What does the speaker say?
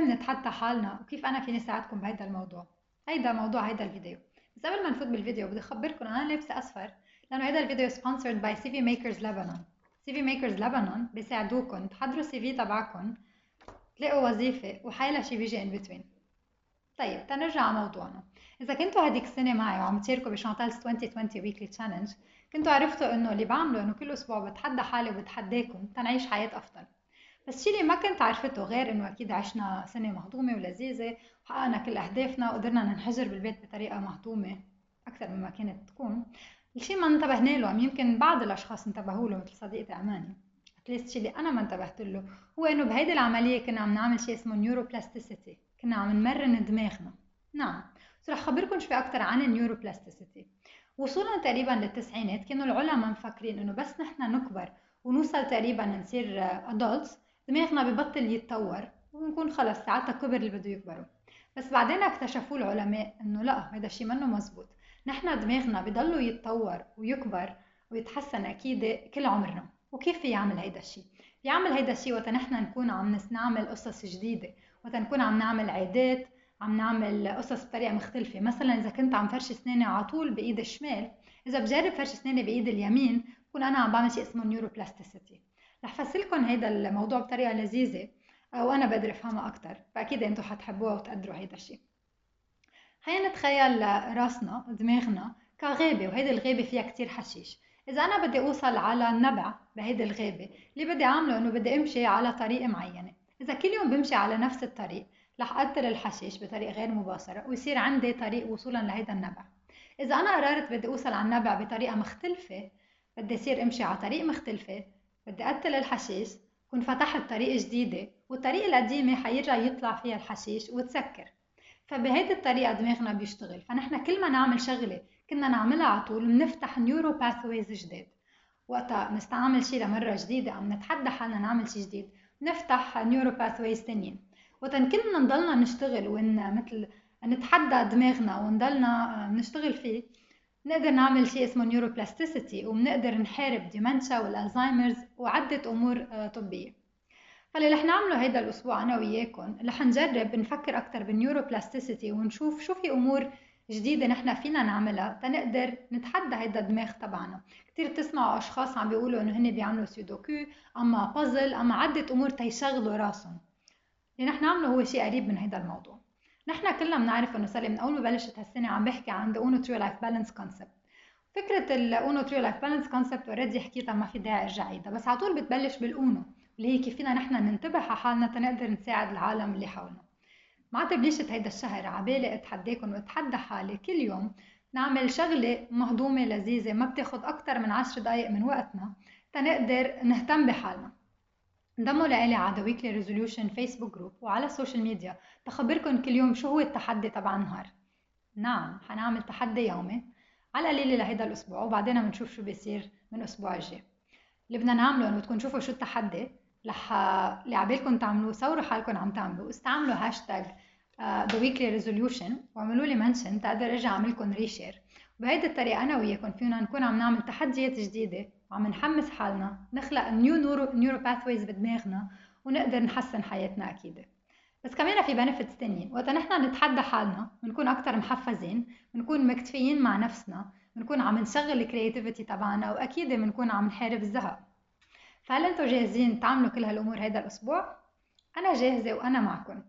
المهم نتحدى حالنا وكيف أنا فيني ساعدكم بهيدا الموضوع. هيدا موضوع هيدا الفيديو. بس قبل ما نفوت بالفيديو بدي أخبركم أنا لابسة أصفر لأنه هيدا الفيديو sponsored by CV Makers لبنان CV Makers لبنان بيساعدوكم تحضروا ال CV تبعكم تلاقوا وظيفة وحيلا شي بيجي in between طيب تنرجع على موضوعنا. إذا كنتوا هديك السنة معي وعم تشاركوا ب Chantal's 2020 weekly challenge كنتوا عرفتوا إنه اللي بعمله إنه كل أسبوع بتحدى حالي وبتحداكم تنعيش حياة أفضل. بس شي اللي ما كنت عرفته غير إنه أكيد عشنا سنة مهضومة ولذيذة وحققنا كل أهدافنا وقدرنا ننحجر بالبيت بطريقة مهضومة أكثر مما كانت تكون. الشيء ما انتبهنا له يمكن بعض الأشخاص انتبهوا له مثل صديقتي أماني. at least الشيء اللي أنا ما انتبهت له هو إنه بهيدي العملية كنا عم نعمل شيء اسمه neuroplasticity كنا عم نمرن دماغنا. نعم. بس رح خبركم شوي أكثر عن ال neuroplasticity وصولا تقريبا للتسعينات كانوا العلماء مفكرين إنه بس نحن نكبر ونوصل تقريبا نصير ادلتس دماغنا ببطل يتطور ونكون خلص ساعتها كبر اللي بده يكبروا بس بعدين اكتشفوا العلماء إنه لا هذا الشيء منه مزبوط نحن دماغنا بضلوا يتطور ويكبر ويتحسن أكيد كل عمرنا. وكيف في يعمل هيدا الشيء بيعمل هيدا الشيء وقت نحن نكون عم نعمل قصص جديدة. وقت نكون عم نعمل عادات عم نعمل قصص بطريقة مختلفة. مثلا إذا كنت عم فرش أسناني على طول بإيد الشمال إذا بجرب فرش أسناني بإيد اليمين بكون أنا عم بعمل شيء اسمه نيوروبلاستيسيتي رح فسلكم هيدا الموضوع بطريقة لذيذة وأنا بقدر أفهمها أكثر فأكيد أنتم حتحبوها وتقدروا هيدا الشيء خلينا نتخيل راسنا دماغنا كغابة وهيدي الغابة فيها كتير حشيش. إذا أنا بدي أوصل على النبع بهيدي الغابة اللي بدي أعمله إنه بدي أمشي على طريقة معينة. إذا كل يوم بمشي على نفس الطريق رح اقتل الحشيش بطريقة غير مباشرة ويصير عندي طريق وصولا لهيدا النبع. إذا أنا قررت بدي أوصل على النبع بطريقة مختلفة بدي أصير أمشي على طريق مختلفة بدي أقتل الحشيش كون فتحت طريقة جديدة والطريقة القديمة حيرجع يطلع فيها الحشيش وتسكر. فبهيدي الطريقة دماغنا بيشتغل. فنحن كل ما نعمل شغلة كنا نعملها على طول بنفتح neuro pathways جديد. وقتها نستعمل شيء لمرة جديدة عم نتحدى حالنا نعمل شيء جديد نفتح neuro pathways تانيين. وقتا كلنا نضلنا نشتغل ون مثل نتحدى دماغنا ونضلنا نشتغل فيه نقدر نعمل شيء اسمه neuroplasticity وبنقدر نحارب dementia وال Alzheimer's وعدة أمور آه، طبية. فاللي رح نعمله هيدا الأسبوع أنا وياكم رح نجرب نفكر أكثر بال neuroplasticity ونشوف شو في أمور جديدة نحن فينا نعملها تنقدر نتحدى هيدا الدماغ تبعنا. كتير بتسمعوا أشخاص عم بيقولوا إنه هن بيعملوا سودوكو أما بازل أما عدة أمور تيشغلوا راسهم. اللي نحن نعمله هو شيء قريب من هيدا الموضوع. نحن كلنا بنعرف إنه صار من أول ما بلشت هالسنة عم بحكي عن اونو تريو life balance concept فكرة الاونو تريو life balance concept already حكيتها ما في داعي أرجع عيدها. بس على طول بتبلش بالاونو اللي هي كيف فينا نحن ننتبه على حالنا تنقدر نساعد العالم اللي حولنا. مع تبليشة هيدا الشهر عبالي أتحداكم واتحدى حالي كل يوم نعمل شغلة مهضومة لذيذة ما بتاخد أكتر من عشر دقايق من وقتنا تنقدر نهتم بحالنا. انضموا لإلي على the weekly resolution Facebook group وعلى ال social media. تخبركم كل يوم شو هو التحدي تبع النهار. نعم حنعمل تحدي يومي على القليله لهيدا الأسبوع وبعدين بنشوف شو بيصير من الأسبوع الجاي. اللي بدنا نعمله انه بدكم تشوفوا شو التحدي رح اللي عبالكم تعملوه صوروا حالكم عم تعملوا استعملوا hashtag the weekly resolution واعملوا لي mention تقدر ارجع اعمل لكم reshare. بهيدي الطريقة أنا وياكم فينا نكون عم نعمل تحديات جديدة وعم نحمس حالنا نخلق new neuro neuro pathways بدماغنا ونقدر نحسن حياتنا أكيد. بس كمان في benefits تانيين. وقت نحن نتحدى حالنا بنكون أكثر محفزين بنكون مكتفيين مع نفسنا بنكون عم نشغل ال creativity تبعنا وأكيد بنكون عم نحارب الزهق. فهل أنتم جاهزين تعملوا كل هالأمور هيدا الأسبوع؟ أنا جاهزة وأنا معكم